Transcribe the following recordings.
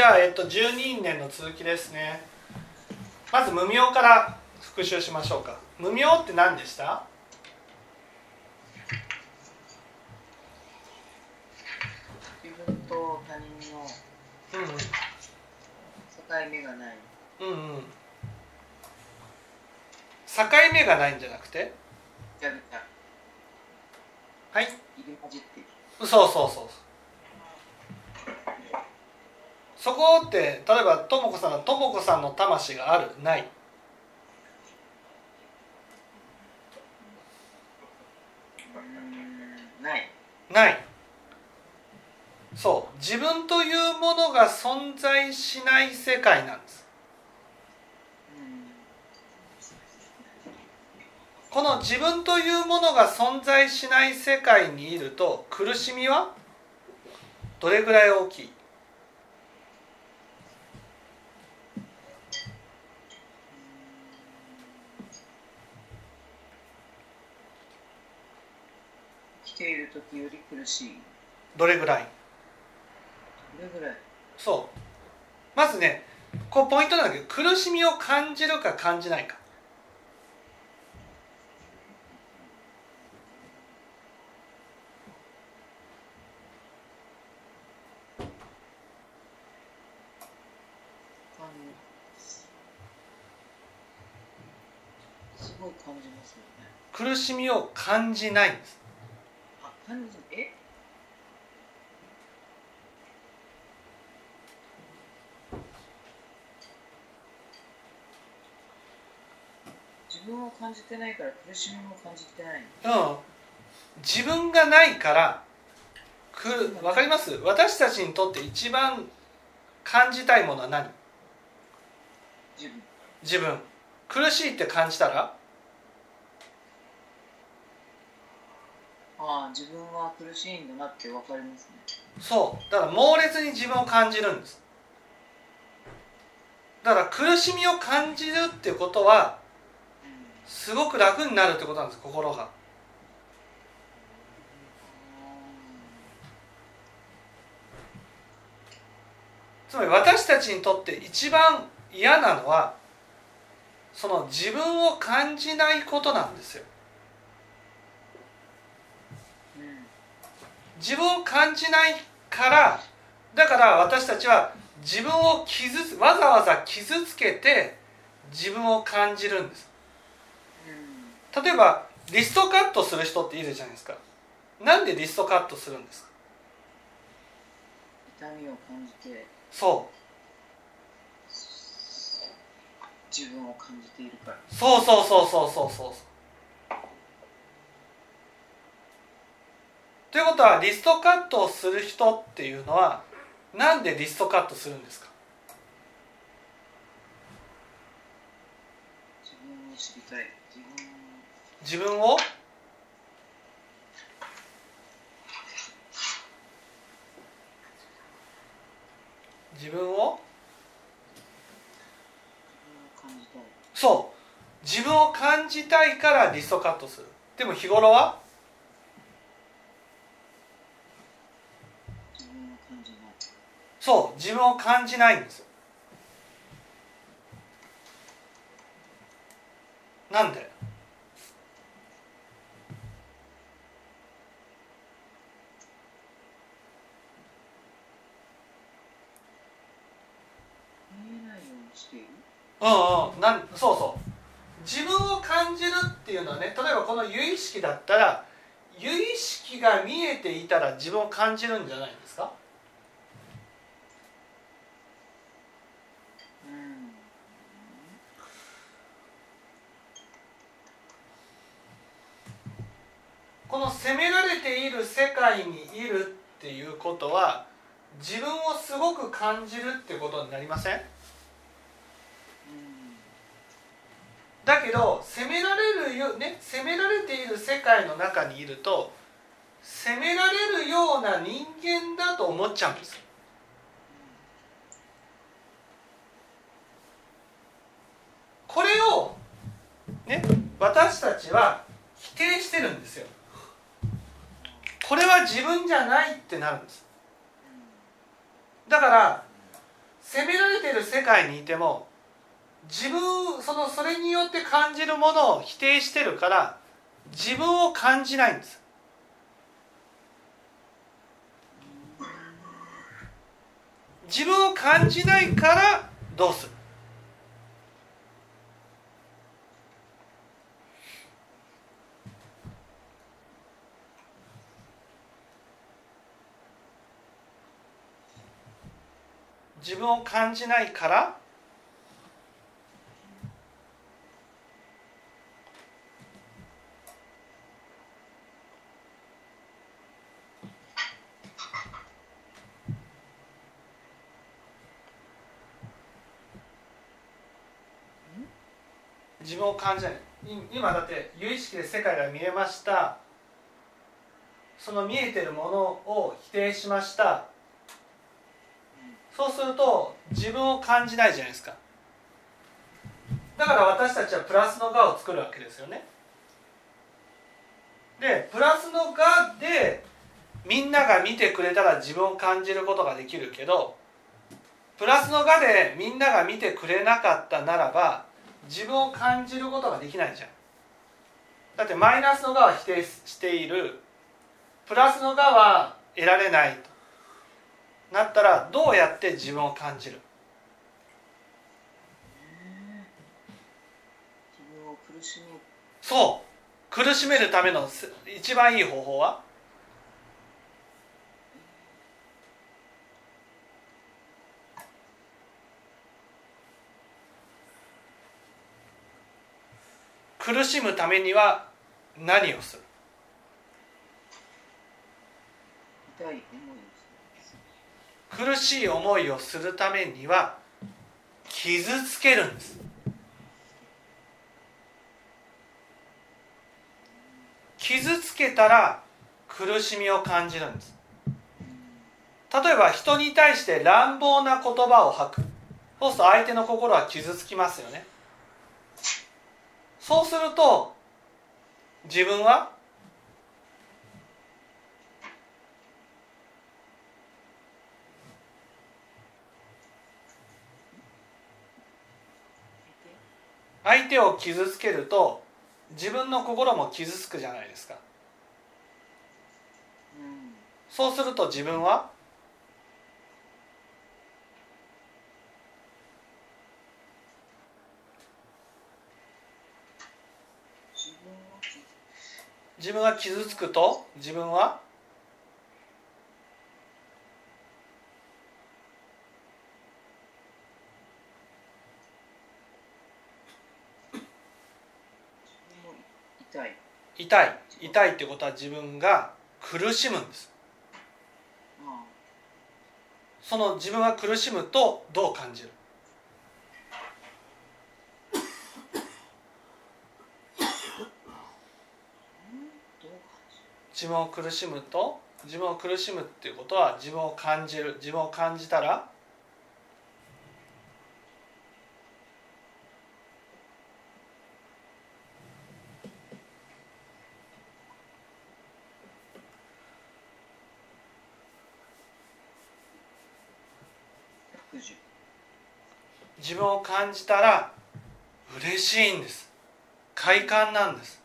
じゃあ、えっと、12因縁の続きですね。まず無名から復習しましょうか。無名って何でした？自分と他人のうん境目がない。うんうん。うん境目がないんじゃなくて？はい。入り混じってそうそうそうそこって例えばとも子さんのとも子さんの魂がある？ない。ない。ない。そう。自分というものが存在しない世界なんです。うんこの自分というものが存在しない世界にいると苦しみは？どれぐらい大きい？いる時より苦しい。どれぐらい？どれぐらい？そう。まずねこうポイントなんだけど苦しみを感じるか感じないか。感じ。すごい感じますよね。苦しみを感じないんですあ感じえ？自分を感じてないから苦しみも感じてないうん。自分がないからく分かります？私たちにとって一番感じたいものは何？自分自分。苦しいって感じたら？ああ自分は苦しいんだなって分かりますね。そう。だから猛烈に自分を感じるんです。だから苦しみを感じるってことはすごく楽になるってことなんです心が。つまり私たちにとって一番嫌なのはその自分を感じないことなんですようん自分を感じないからだから私たちは自分を傷つわざわざ傷つけて自分を感じるんです。うん例えばリストカットする人っているじゃないですか。なんでリストカットするんですか？痛みを感じて。そ自分を感じているから。うそうそうそうそうそうそうということはリストカットをする人っていうのはなんでリストカットするんですか？自分を知りたい。自分を？そう。自分を感じたいからリストカットする。でも日頃は自分を感じないそう自分を感じないんですよ。なんで？うんうん。なんそうそう。自分を感じるっていうのはね例えばこの有意識だったら有意識が見えていたら自分を感じるんじゃないんですかうんこの責められている世界にいるっていうことは自分をすごく感じるってことになりません？うん。だけど責められるよね責められている世界の中にいると責められるような人間だと思っちゃうんです。これをね私たちは否定してるんですよこれは自分じゃないってなるんです。だから責められてる世界にいても自分そのそれによって感じるものを否定してるから自分を感じないんです。自分を感じないからどうする？自分を感じないから自分を感じない。今だって有意識で世界が見えました。その見えてるものを否定しました。そうすると自分を感じないじゃないですか。だから私たちはプラスの我を作るわけですよね。でプラスの我でみんなが見てくれたら自分を感じることができるけどプラスの我でみんなが見てくれなかったならば自分を感じることができないじゃん。だってマイナスの我は否定している。プラスの我は得られないと。なったらどうやって自分を感じる？自分を苦しめそう。苦しめるための一番いい方法は？苦しむためには何をする？痛い苦しい思いをするためには傷つけるんです。傷つけたら苦しみを感じるんです。例えば人に対して乱暴な言葉を吐く。そうすると相手の心は傷つきますよね。そうすると自分は相手を傷つけると自分の心も傷つくじゃないですか。うんそうすると自分は自分が傷つくと自分は自分も痛い痛い痛いってことは自分が苦しむんです。あその自分が苦しむとどう感じる？自分を苦しむと自分を苦しむっていうことは自分を感じる。自分を感じたら自分を感じたら嬉しいんです。快感なんです。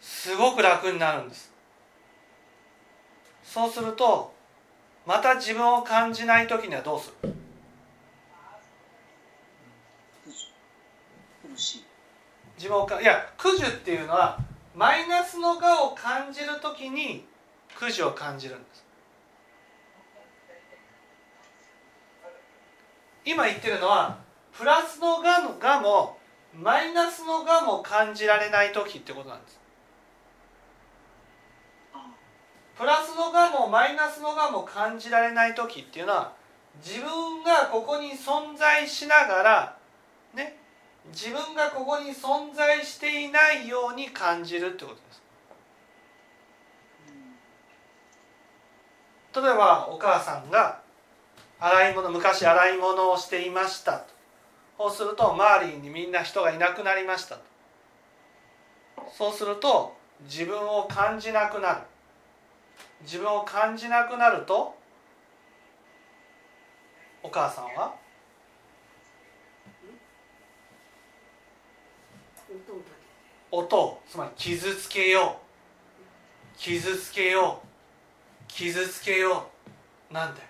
すごく楽になるんです。そうするとまた自分を感じない時にはどうする？自分をかいや苦樹っていうのはマイナスの我を感じる時に苦樹を感じるんです今言ってるのはプラスの我の我もマイナスの我も感じられない時ってことなんです。あ。プラスの我もマイナスの我も感じられない時っていうのは自分がここに存在しながらね自分がここに存在していないように感じるってことです。うん。例えばお母さんが洗い物昔洗い物をしていました。とそうすると周りにみんな人がいなくなりました。とそうすると自分を感じなくなる。自分を感じなくなるとお母さんは？音をつまり傷つけよう。傷つけよう。傷つけよう。なんで？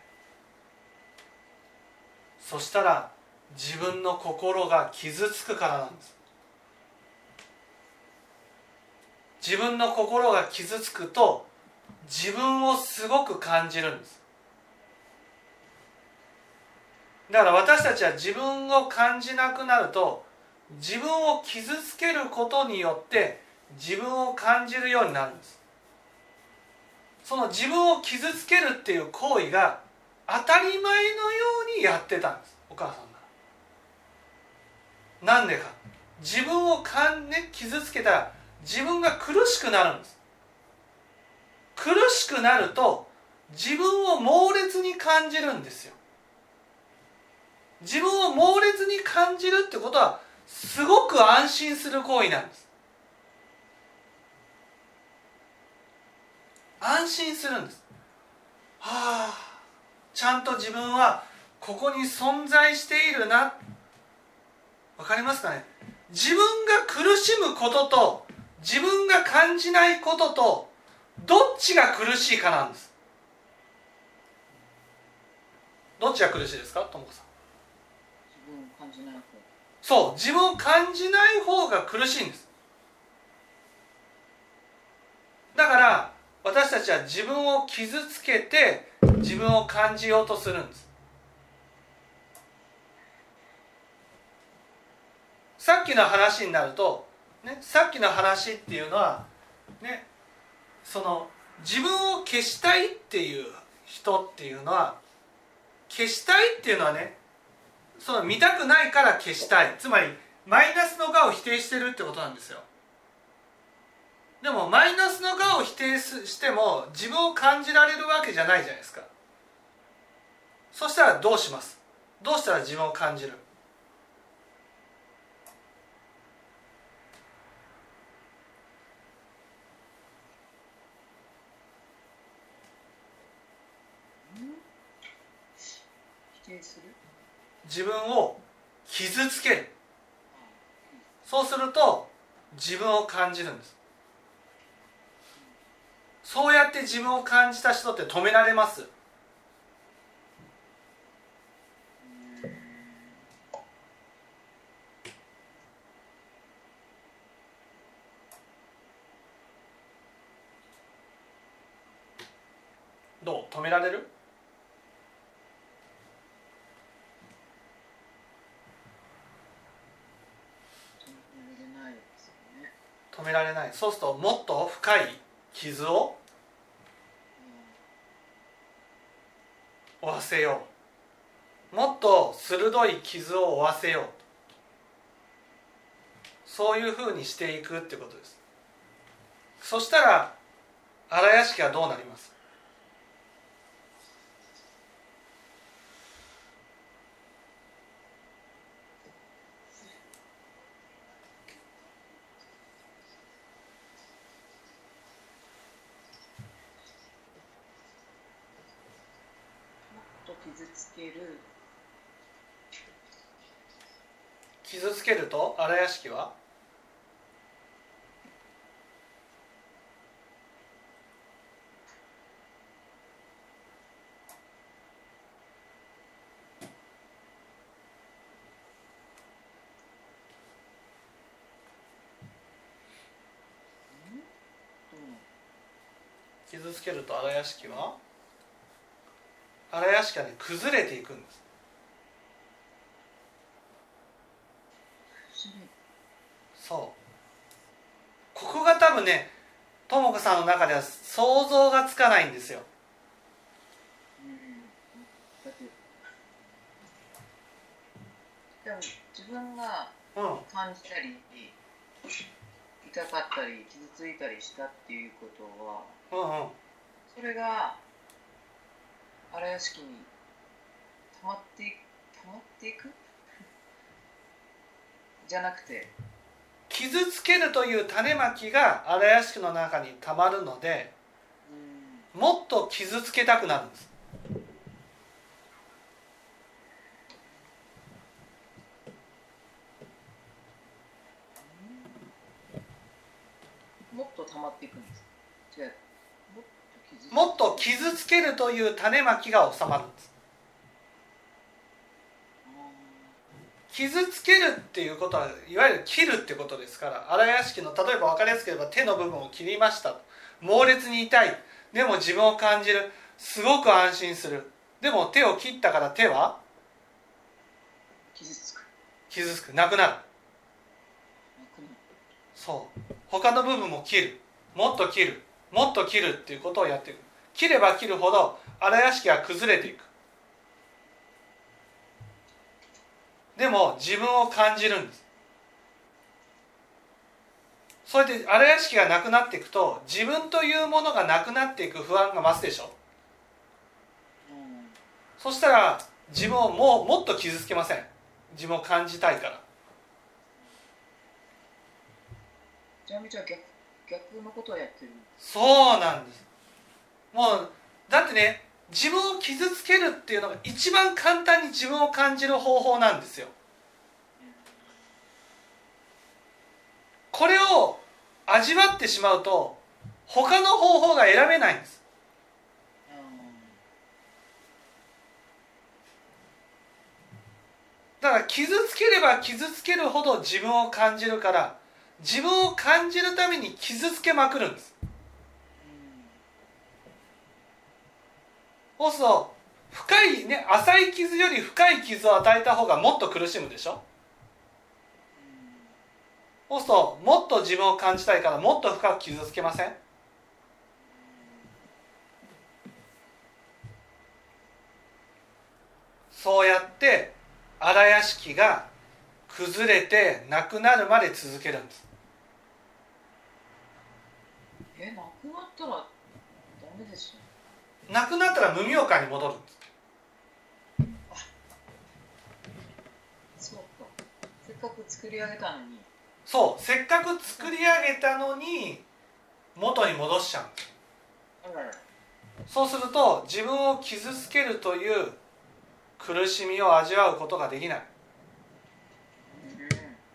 そしたら自分の心が傷つくからなんです。自分の心が傷つくと自分をすごく感じるんです。だから私たちは自分を感じなくなると自分を傷つけることによって自分を感じるようになるんです。その自分を傷つけるっていう行為が当たり前のようにやってたんですお母さんなら。なんでか。自分をかん、ね、傷つけたら自分が苦しくなるんです。苦しくなると自分を猛烈に感じるんですよ。自分を猛烈に感じるってことはすごく安心する行為なんです。安心するんです。はあ。ちゃんと自分はここに存在しているな。わかりますかね？自分が苦しむことと自分が感じないこととどっちが苦しいかなんです。どっちが苦しいですか？ともこさん。そう自分を感じない方が苦しいんです。だから私たちは自分を傷つけて自分を感じようとするんです。さっきの話になると、ね、さっきの話っていうのはねその自分を消したいっていう人っていうのは消したいっていうのはねその見たくないから消したい。つまりマイナスの我を否定してるってことなんですよ。でもマイナスの我を否定しても自分を感じられるわけじゃないじゃないですか。そしたらどうします？どうしたら自分を感じる？自分を傷つける。そうすると自分を感じるんです。そうやって自分を感じた人って止められます？どう止められる止められない。そうするともっと深い傷を負わせよう。もっと鋭い傷を負わせよう。そういうふうにしていくってことです。そしたら荒屋敷はどうなりますもっと傷つける傷つけると荒屋敷は？傷つけると荒屋敷は？荒屋敷はね崩れていくんですそれそうここが多分ねとも子さんの中では想像がつかないんですよ。でも自分がうん。感じたり痛かったり傷ついたりしたっていうことはうんうん。それが荒屋敷に溜まってい溜まっていく？じゃなくて傷つけるという種まきが荒屋敷の中にたまるのでもっと傷つけたくなるんです。もっとたまっていくんです。もっと傷つけるという種まきが収まるんです。傷つけるっていうことはいわゆる切るってことですから荒屋敷の例えば分かりやすければ手の部分を切りました猛烈に痛い。でも自分を感じる。すごく安心する。でも手を切ったから手は？傷つく。傷つく。なくなる。そう。他の部分も切る。もっと切る。もっと切るっていうことをやっていく。切れば切るほど荒屋敷が崩れていくでも自分を感じるんです。それで荒屋敷がなくなっていくと自分というものがなくなっていく不安が増すでしょ、うん、そしたら自分をもうもっと傷つけません。自分を感じたいから。ちなみにじゃあ逆逆のことをやってるそうなんです。もうだってね自分を傷つけるっていうのが一番簡単に自分を感じる方法なんですよ。これを味わってしまうと他の方法が選べないんです。だから傷つければ傷つけるほど自分を感じるから自分を感じるために傷つけまくるんです。そうすると深いね浅い傷より深い傷を与えた方がもっと苦しむでしょ？そうするともっと自分を感じたいからもっと深く傷つけません？そうやって荒屋敷が崩れてなくなるまで続けるんです。えなくなったらなくなったら無明界に戻る。そうか。せっかく作り上げたのに。そうせっかく作り上げたのに元に戻しちゃう。んですそうすると自分を傷つけるという苦しみを味わうことができない。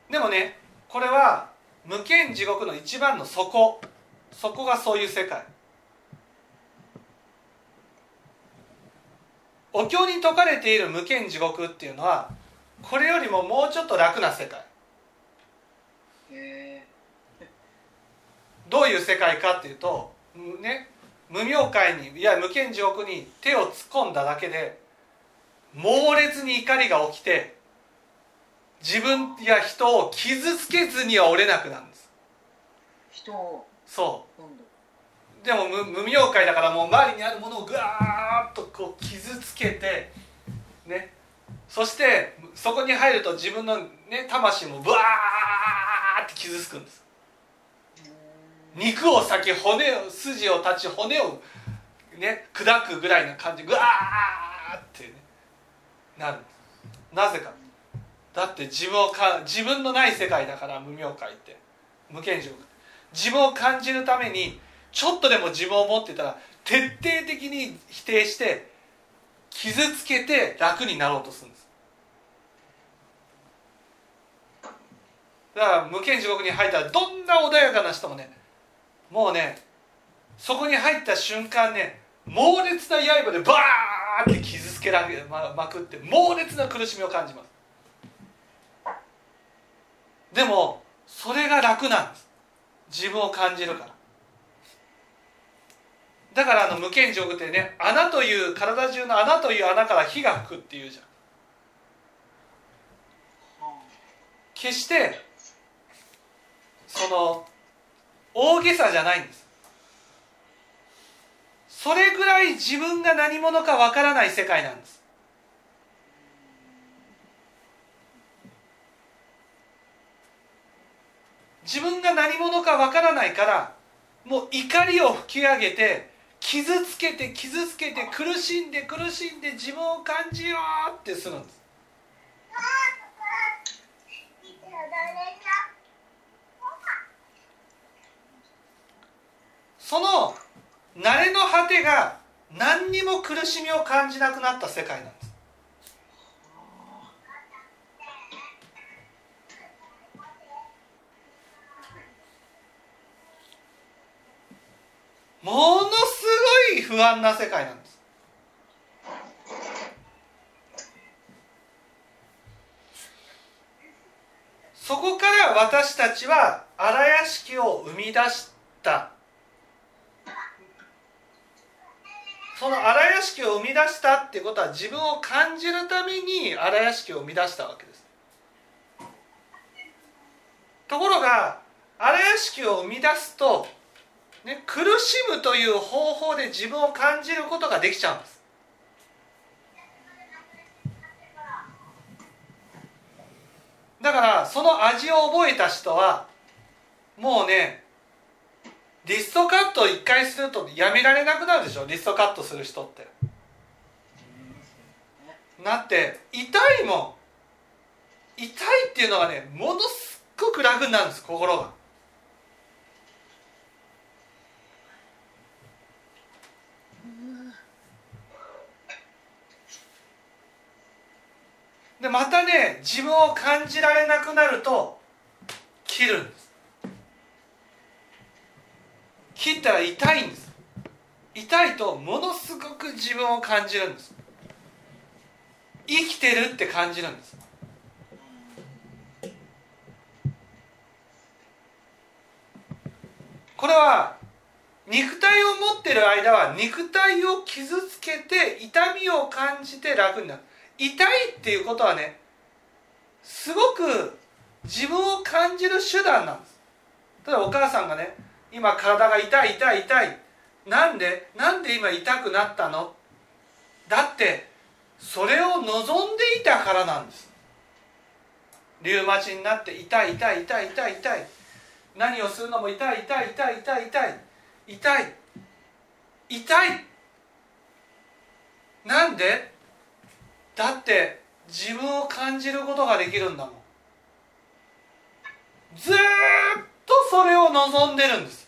でもねこれは無間地獄の一番の底。そこがそういう世界お経に説かれている無間地獄っていうのはこれよりももうちょっと楽な世界。どういう世界かっていうとね無明界にいや無間地獄に手を突っ込んだだけで猛烈に怒りが起きて自分や人を傷つけずには折れなくなるんです。人をそうでも無無明界だからもう周りにあるものをぐわーっとこう傷つけてね。そしてそこに入ると自分の、ね、魂もブワーって傷つくんです。肉を裂き骨を筋を断ち骨をね砕くぐらいな感じぐわーって、ね、なるなぜか。だって自分をか自分のない世界だから無明界って。無限上自分を感じるためにちょっとでも自分を持ってたら徹底的に否定して傷つけて楽になろうとするんです。だから無限地獄に入ったらどんな穏やかな人もねもうねそこに入った瞬間ね猛烈な刃でバーって傷つけられままくって猛烈な苦しみを感じます。でもそれが楽なんです。自分を感じるから。だからあの無間地獄ってね穴という体中の穴という穴から火が吹くっていうじゃん。決してその大げさじゃないんです。それぐらい自分が何者かわからない世界なんです。自分が何者かわからないからもう怒りを吹き上げて傷つけて傷つけて苦しんで苦しんで自分を感じようってするんです。その慣れの果てが何にも苦しみを感じなくなった世界なんです。ものい不安な世界なんです。そこから私たちは荒屋敷を生み出した。その荒屋敷を生み出したっていうことは自分を感じるために荒屋敷を生み出したわけです。ところが荒屋敷を生み出すと、ね、苦しむという方法で自分を感じることができちゃうんですだからその味を覚えた人はもうねリストカットを一回するとやめられなくなるでしょ？リストカットする人って。なって痛いも痛いっていうのはねものすっごく楽になるんです心が。でまたね自分を感じられなくなると切るんです。切ったら痛いんです。痛いとものすごく自分を感じるんです。生きてるって感じるんです。これは肉体を持ってる間は肉体を傷つけて痛みを感じて楽になる。痛いっていうことはねすごく自分を感じる手段なんです。例えばお母さんがね今体が痛い痛い痛い。なんでなんで今痛くなったの？だってそれを望んでいたからなんです。リウマチになって痛い痛い痛い痛い痛い。何をするのも痛い痛い痛い痛い痛い。痛い。痛い。なんで？だって自分を感じることができるんだもん。ずっとそれを望んでるんです。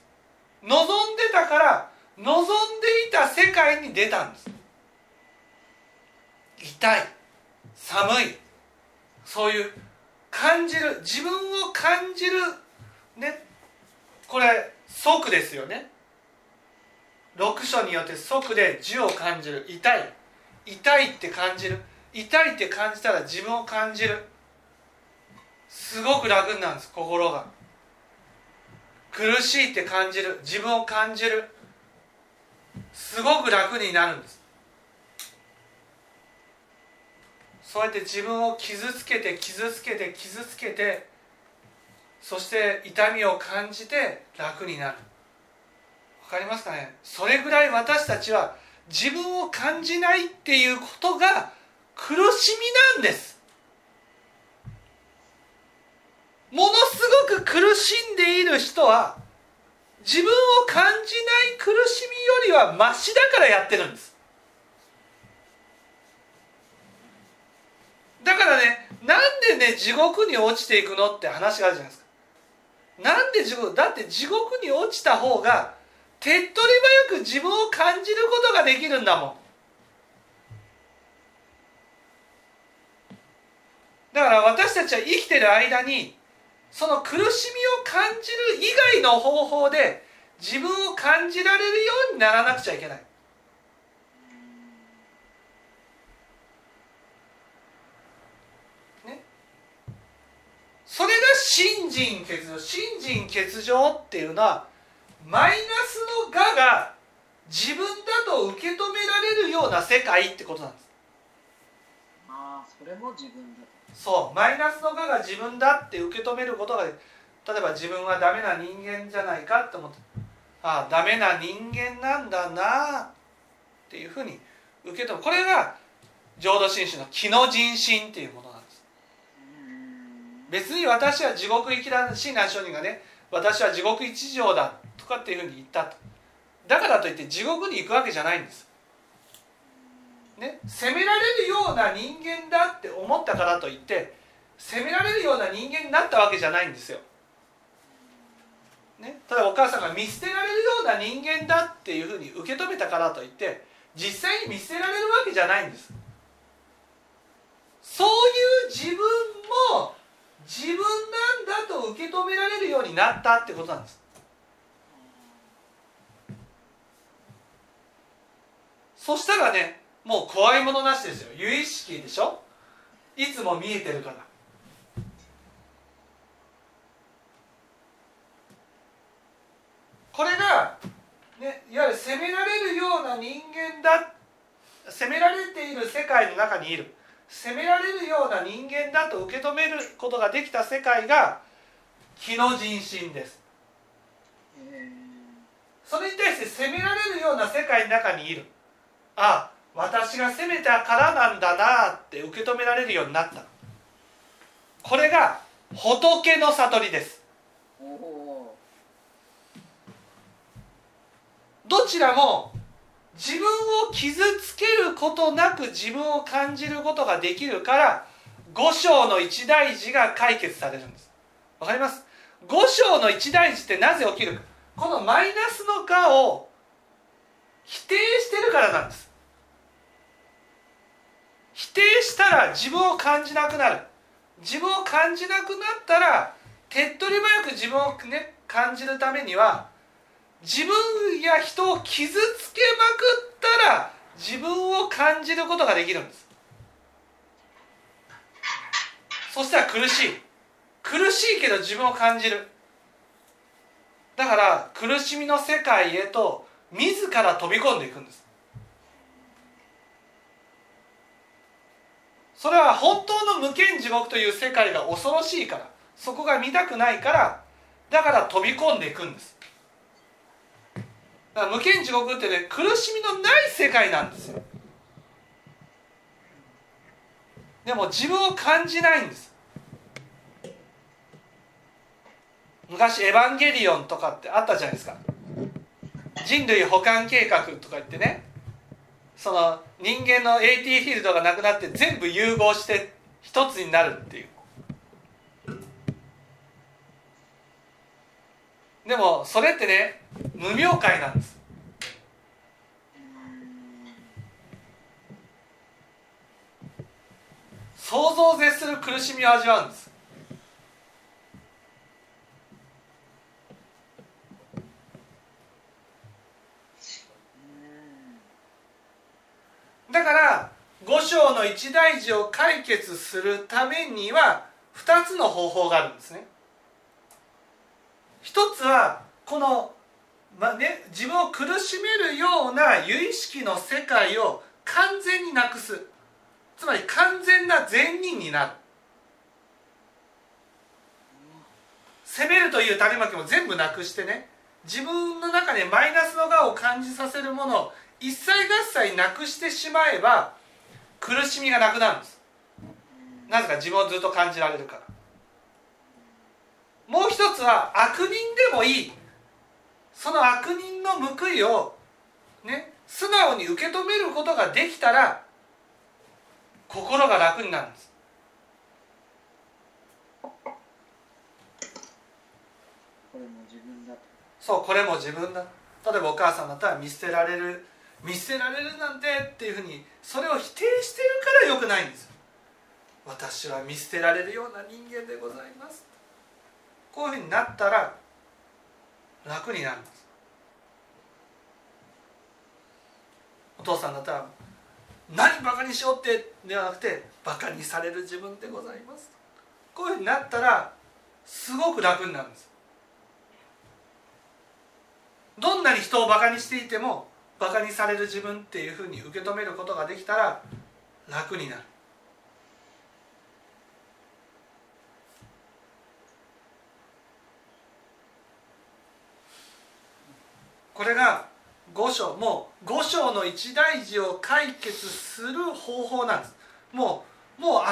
望んでたから望んでいた世界に出たんです。痛い寒いそういう感じる自分を感じるねこれ即ですよね。六書によって即で字を感じる。痛い痛いって感じる。痛いって感じたら自分を感じる。すごく楽になるんです心が。苦しいって感じる。自分を感じる。すごく楽になるんです。そうやって自分を傷つけて傷つけて傷つけてそして痛みを感じて楽になる。わかりますかね？それぐらい私たちは自分を感じないっていうことが苦しみなんです。ものすごく苦しんでいる人は自分を感じない苦しみよりはマシだからやってるんです。だからねなんでね地獄に落ちていくのって話があるじゃないですか。なんで地獄だって地獄に落ちた方が手っ取り早く自分を感じることができるんだもん。だから私たちは生きてる間にその苦しみを感じる以外の方法で自分を感じられるようにならなくちゃいけない。ね。それが信心欠如。信心欠如っていうのはマイナスの我が自分だと受け止められるような世界ってことなんです。ああそれも自分だと。そうマイナスの我が自分だって受け止めることが例えば自分はダメな人間じゃないかって思ってああダメな人間なんだなっていうふうに受け止めこれが浄土真宗の気の人心っていうものなんです。別に私は地獄行きだ親鸞上人がね私は地獄一条だとかっていうふうに言ったと。だからといって地獄に行くわけじゃないんです。ね、責められるような人間だって思ったからといって責められるような人間になったわけじゃないんですよ。ね、ただお母さんが見捨てられるような人間だっていうふうに受け止めたからといって実際に見捨てられるわけじゃないんです。そういう自分も自分なんだと受け止められるようになったってことなんです。そしたらねもう怖いものなしですよ。有意識でしょ？いつも見えてるから。これが、ね、いわゆる責められるような人間だ責められている世界の中にいる。責められるような人間だと受け止めることができた世界が気の人心です。それに対して責められるような世界の中にいる。あ私が責めたからなんだなって受け止められるようになった。これが仏の悟りです。どちらも自分を傷つけることなく自分を感じることができるから五章の一大事が解決されるんです。わかります？五章の一大事ってなぜ起きるか。このマイナスの我を否定してるからなんです。否定したら自分を感じなくなる。自分を感じなくなったら手っ取り早く自分をね感じるためには自分や人を傷つけまくったら自分を感じることができるんです。そしたら苦しい。苦しいけど自分を感じる。だから苦しみの世界へと自ら飛び込んでいくんです。それは本当の無間地獄という世界が恐ろしいからそこが見たくないからだから飛び込んでいくんです。だから無間地獄ってね苦しみのない世界なんですよ。でも自分を感じないんです。昔「エヴァンゲリオン」とかってあったじゃないですか。人類保管計画とか言ってね。その人間の AT フィールドがなくなって全部融合して一つになるっていう。でもそれってね無明界なんです。想像を絶する苦しみを味わうんです。だから五章の一大事を解決するためには2つの方法があるんですね。一つはこの、まね、自分を苦しめるような有意識の世界を完全になくすつまり完全な善人になる責めるという種まきも全部なくしてね自分の中でマイナスの我を感じさせるものを一切合切なくしてしまえば苦しみがなくなるんです。なぜか自分をずっと感じられるから。もう一つは悪人でもいい。その悪人の報いをね素直に受け止めることができたら心が楽になるんです。これも自分だそうこれも自分だ。例えばお母さんだったら見捨てられる見捨てられるなんてっていうふうにそれを否定してるからよくないんです私は見捨てられるような人間でございます。こういうふうになったら楽になるんです。お父さんだったら何バカにしようってではなくてバカにされる自分でございます。こういうふうになったらすごく楽になるんです。どんなに人をバカにしていてもバカにされる自分っていうふうに受け止めることができたら楽になる。これが五章もう五章の一大事を解決する方法なんです。もうもう明ら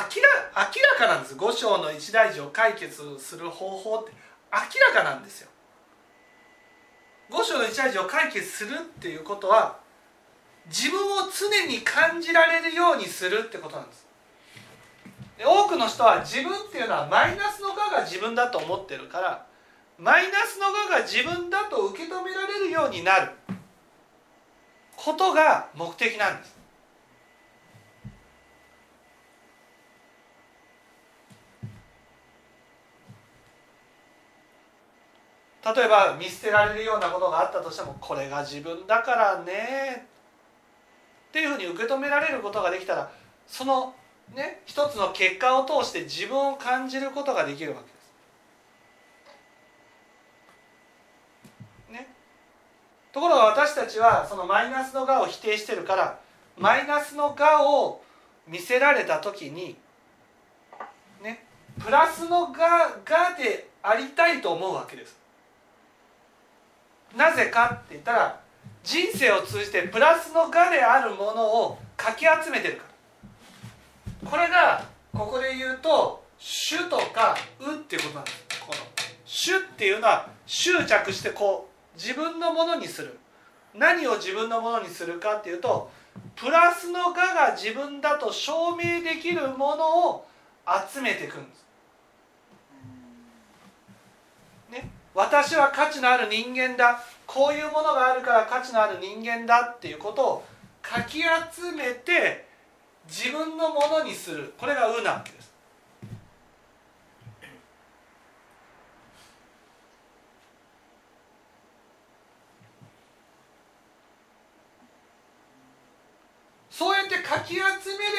明らかなんです。五章の一大事を解決する方法って。明らかなんですよ。五章の一味を解決するっていうことは自分を常に感じられるようにするってことなんです。で多くの人は自分っていうのはマイナスの我が自分だと思ってるからマイナスの我が自分だと受け止められるようになることが目的なんです。例えば見捨てられるようなことがあったとしてもこれが自分だからねっていうふうに受け止められることができたらそのね一つの結果を通して自分を感じることができるわけです。ね、ところが私たちはそのマイナスの我を否定してるからマイナスの我を見せられた時にねプラスの我我でありたいと思うわけです。なぜかって言ったら人生を通じてプラスの我であるものをかき集めてるから。これがここで言うと「主」とか「う」っていうことなんです。この「主」っていうのは執着してこう自分のものにする。何を自分のものにするかっていうとプラスの我が自分だと証明できるものを集めていくんです。ね、私は価値のある人間だ。こういうものがあるから価値のある人間だっていうことをかき集めて自分のものにする。これが「う」なわけです。そうやってかき集め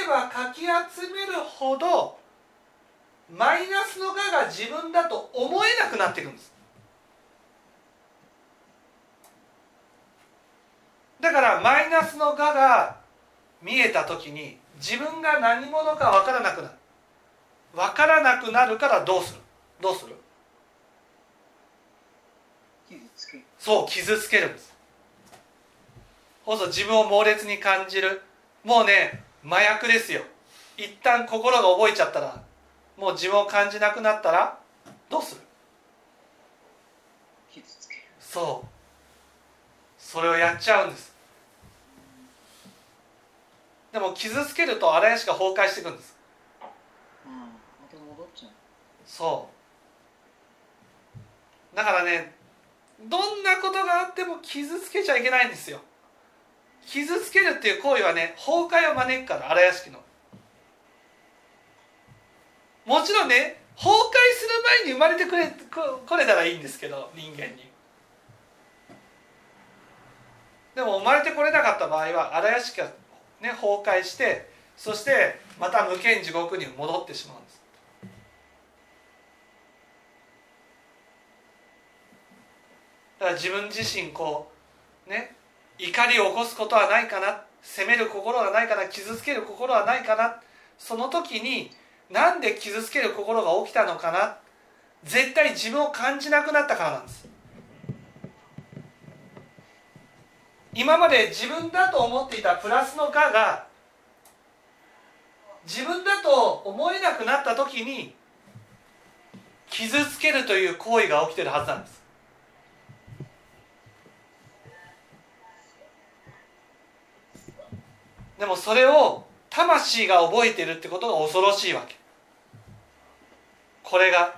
ればかき集めるほどマイナスの我が自分だと思えなくなっていくんです。だからマイナスの我が見えた時に自分が何者か分からなくなる。分からなくなるからどうする？どうする？傷つける。そう傷つけるんです。そうそう自分を猛烈に感じる。もうね麻薬ですよ。一旦心が覚えちゃったらもう自分を感じなくなったらどうする？傷つける。そう。それをやっちゃうんですでも傷つけると荒屋敷が崩壊していくんです。そう。だからねどんなことがあっても傷つけちゃいけないんですよ。傷つけるっていう行為はね崩壊を招くから荒屋敷の。もちろんね崩壊する前に生まれてくれここれたらいいんですけど人間に。でも生まれてこれなかった場合は荒屋敷が、ね、崩壊してそしてまた無間地獄に戻ってしまうんです。だから自分自身こうね怒りを起こすことはないかな責める心がないかな傷つける心はないかなその時になんで傷つける心が起きたのかな絶対自分を感じなくなったからなんです。今まで自分だと思っていたプラスの「が」が自分だと思えなくなった時に傷つけるという行為が起きてるはずなんです。でもそれを魂が覚えてるってことが恐ろしいわけ。これが。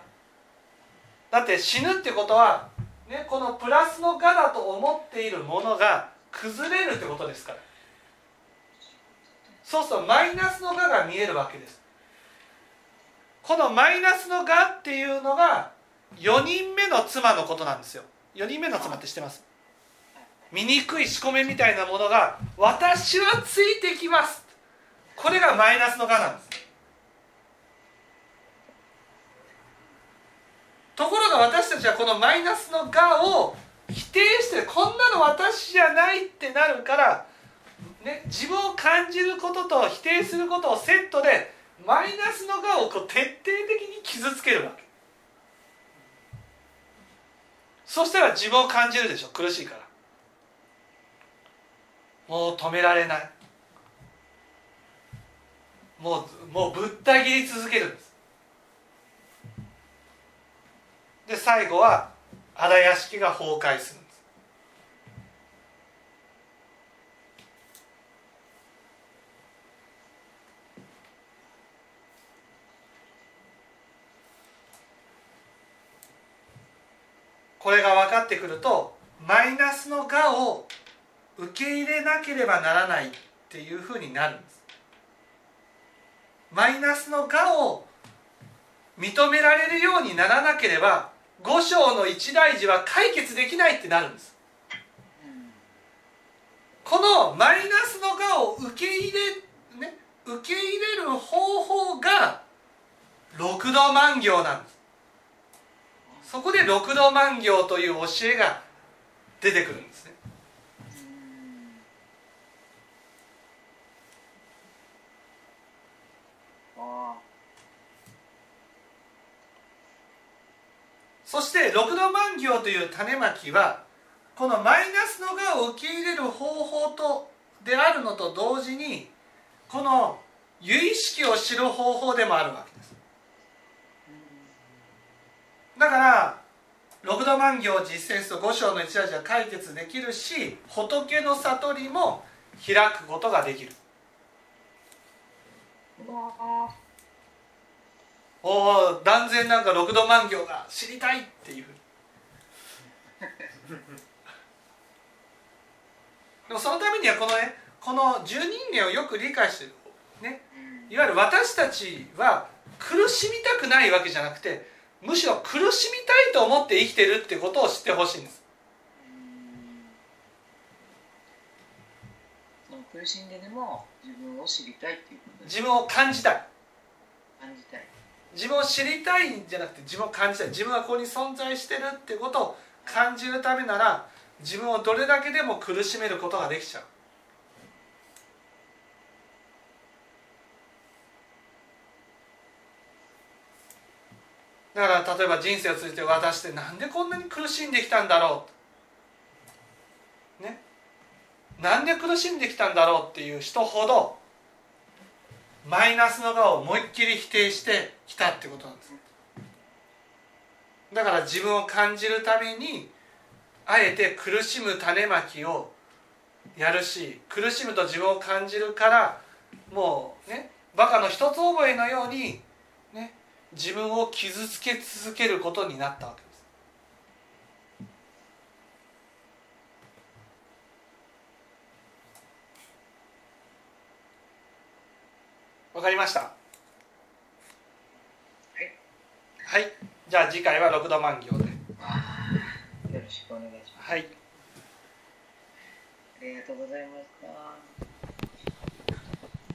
だって死ぬってことは、ね、このプラスの「が」だと思っているものが崩れるってことですから。そうするとマイナスの「が」が見えるわけです。このマイナスの「が」っていうのが4人目の妻のことなんですよ。4人目の妻って知ってます？醜い仕込めみたいなものが「私はついてきます」これがマイナスの「が」なんです。ところが私たちはこのマイナスの「が」を否定してこんなの私じゃないってなるから、ね、自分を感じることと否定することをセットでマイナスの「が」をこう徹底的に傷つけるわけ。そしたら自分を感じるでしょ。苦しいから。もう止められない。もうもうぶった切り続けるんです。で最後は荒屋敷が崩壊するんです。これが分かってくるとマイナスの「が」を受け入れなければならないっていうふうになるんです。マイナスの「が」を認められるようにならなければ五章の一大事は解決できないってなるんです。このマイナスの側を受け入れね受け入れる方法が六度万行なんです。そこで六度万行という教えが出てくるんですねあそして六度万行という種まきはこのマイナスの我を受け入れる方法とであるのと同時にこの由意識を知る方法でもあるわけです。だから六度万行を実践すると五章の一味は解決できるし仏の悟りも開くことができる。おお断然なんか六度万行が知りたいっていう。でもそのためにはこのねこの十人間をよく理解してる。ね。いわゆる私たちは苦しみたくないわけじゃなくてむしろ苦しみたいと思って生きてるってことを知ってほしいんです。その苦しんででも自分を知りたいっていうこと自分を感じたい。感じたい自分を知りたいんじゃなくて自分を感じたい。自分はここに存在してるってことを感じるためなら自分をどれだけでも苦しめることができちゃう。だから例えば人生を通じて私ってなんでこんなに苦しんできたんだろう。ね。なんで苦しんできたんだろうっていう人ほどマイナスの側を思いっきり否定してきたってことなんです。だから自分を感じるためにあえて苦しむ種まきをやるし苦しむと自分を感じるからもうねバカの一つ覚えのようにね自分を傷つけ続けることになったわけ。わかりました。はい。はい。じゃあ次回は六度万行で。よろしくお願いします。はい。ありがとうございました